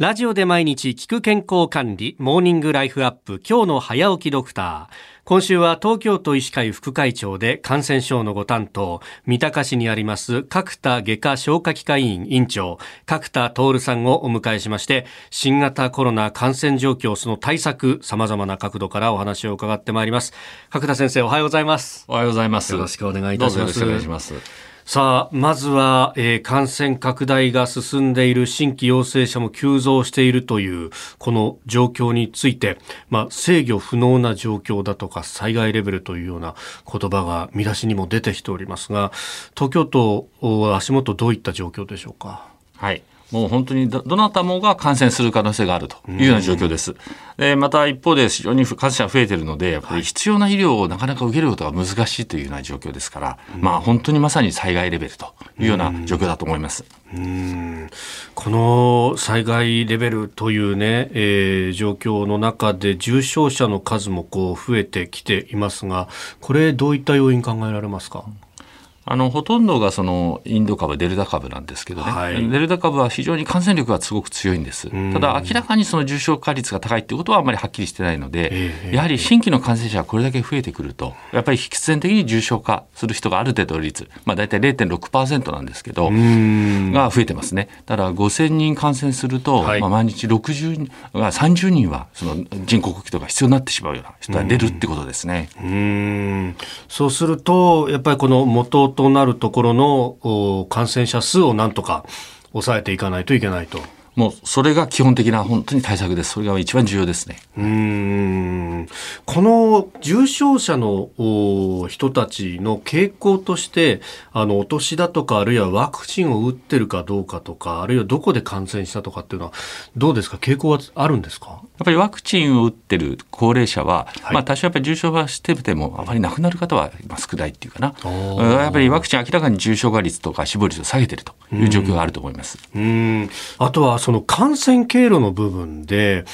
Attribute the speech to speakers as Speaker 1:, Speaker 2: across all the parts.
Speaker 1: ラジオで毎日聞く健康管理、モーニングライフアップ、今日の早起きドクター。今週は東京都医師会副会長で感染症のご担当、三鷹市にあります角田外科消化器科医院院長、角田徹さんをお迎えしまして、新型コロナ感染状況、その対策、様々な角度からお話を伺ってまいります。角田先生、おはようございます。
Speaker 2: おはようございます。
Speaker 1: よろしくお願いいたします。
Speaker 2: よろしくお願いします。
Speaker 1: さあ、まずは、えー、感染拡大が進んでいる新規陽性者も急増しているという、この状況について、まあ、制御不能な状況だとか、災害レベルというような言葉が見出しにも出てきておりますが、東京都は、足元どういった状況でしょうか？
Speaker 2: はい。もう本当にどなたもが感染する可能性があるというような状況です。でまた一方で非常に感染者が増えているのでやっぱり必要な医療をなかなか受けることが難しいというような状況ですから、まあ本当にまさに災害レベルというような状況だと思います。うん
Speaker 1: この災害レベルというね、えー、状況の中で重症者の数もこう増えてきていますが、これどういった要因考えられますか？
Speaker 2: あのほとんどがそのインド株デルタ株なんですけどね、はい、デルタ株は非常に感染力がすごく強いんです、ただ明らかにその重症化率が高いということはあまりはっきりしてないので、えー、やはり新規の感染者がこれだけ増えてくるとやっぱり必然的に重症化する人がある程度率、まあ、大体0.6%なんですけどが増えてますね。ただ5000人感染すると、はい、まあ、毎日60が30人はその人工呼吸とか必要になってしまうような人が出るってことですね。
Speaker 1: うん。そうするとやっぱりこの元となるところの感染者数をなんとか抑えていかないといけないと。
Speaker 2: もうそれが基本的な本当に対策です。それが一番重要ですね。う
Speaker 1: ん。この重症者の人たちの傾向として、あの、お年だとか、あるいはワクチンを打ってるかどうかとか、あるいはどこで感染したとかっていうのは、どうですか？傾向はあるんですか？
Speaker 2: ぱりワクチンを打ってる高齢者は、はい、まあ多少やっぱり重症化してても、あまり亡くなる方は少ないっていうかな。やっぱりワクチン明らかに重症化率とか死亡率を下げてるという状況があると思います。
Speaker 1: うん。あとはその感染経路の部分で、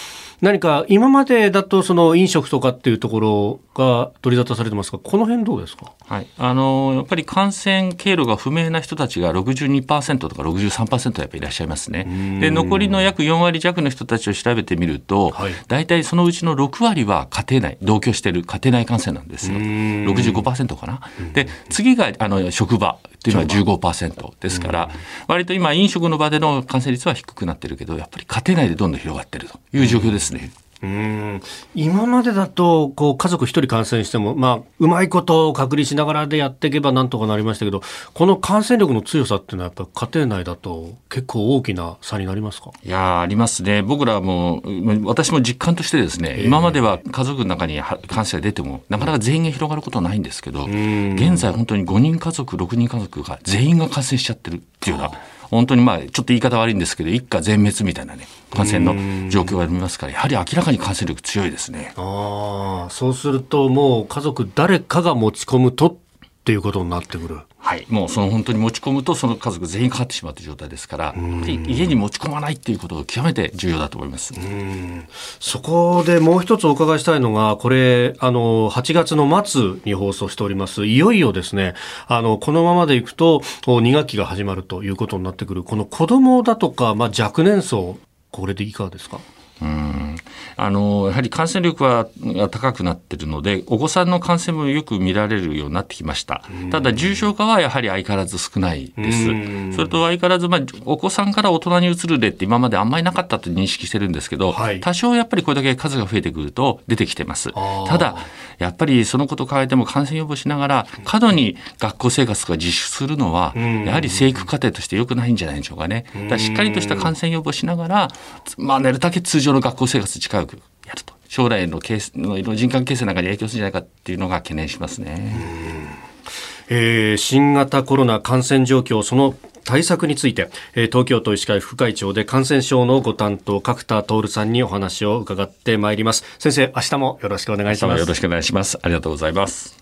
Speaker 1: 何か今までだとその飲食とかっていうところが取り沙汰されてますが、この辺どうですか、
Speaker 2: はい、あのやっぱり感染経路が不明な人たちが62%とか63%やっぱりいらっしゃいますね。で残りの約4割弱の人たちを調べてみると、はい、大体そのうちの6割は家庭内同居している家庭内感染なんですよ。65%かな。で次があの職場っていうのは15%ですから、割と今飲食の場での感染率は低くなってるけどやっぱり家庭内でどんどん広がってるという状況ですね。
Speaker 1: うん。今までだとこう家族一人感染しても、まあ、うまいことを隔離しながらでやっていけばなんとかなりましたけどこの感染力の強さっていうのはやっぱ家庭内だと結構大きな差になりますか？
Speaker 2: いやありますね。僕らも私も実感としてですね、えー、今までは家族の中に感染が出てもなかなか全員が広がることはないんですけど現在本当に5人家族6人家族が全員が感染しちゃってるっていうような本当にまあちょっと言い方悪いんですけど一家全滅みたいなね感染の状況がありますからやはり明らかに感染力強いですね。
Speaker 1: あそうするともう家族誰かが持ち込むとっていうことになってくる
Speaker 2: はい、もうその本当に持ち込むとその家族全員かかってしまうという状態ですから家に持ち込まないっていうことが極めて重要だと思います。
Speaker 1: そこでもう一つお伺いしたいのがこれあの8月の末に放送しておりますいよいよですね。あのこのままでいくと2学期が始まるということになってくる。この子どもだとか、まあ、若年層これでいかがですか？
Speaker 2: うんあのやはり感染力は高くなっているのでお子さんの感染もよく見られるようになってきました。ただ重症化はやはり相変わらず少ないです。それと相変わらず、まあ、お子さんから大人に移る例って今まであんまりなかったと認識してるんですけど、はい、多少やっぱりこれだけ数が増えてくると出てきてます。ただやっぱりそのことを考えても感染予防しながら過度に学校生活とか自粛するのはやはり生育過程として良くないんじゃないでしょうかね。だしっかりとした感染予防しながら、まあ、寝るだけ通常の学校生活近くやると。将来のケースの人間形成の中に影響するんじゃないかっていうのが懸念しますね。
Speaker 1: えー、新型コロナ感染状況その対策について、えー、東京都医師会副会長で感染症のご担当角田徹さんにお話を伺ってまいります。先生明日もよろしくお願いします。
Speaker 2: よろしくお願いします。ありがとうございます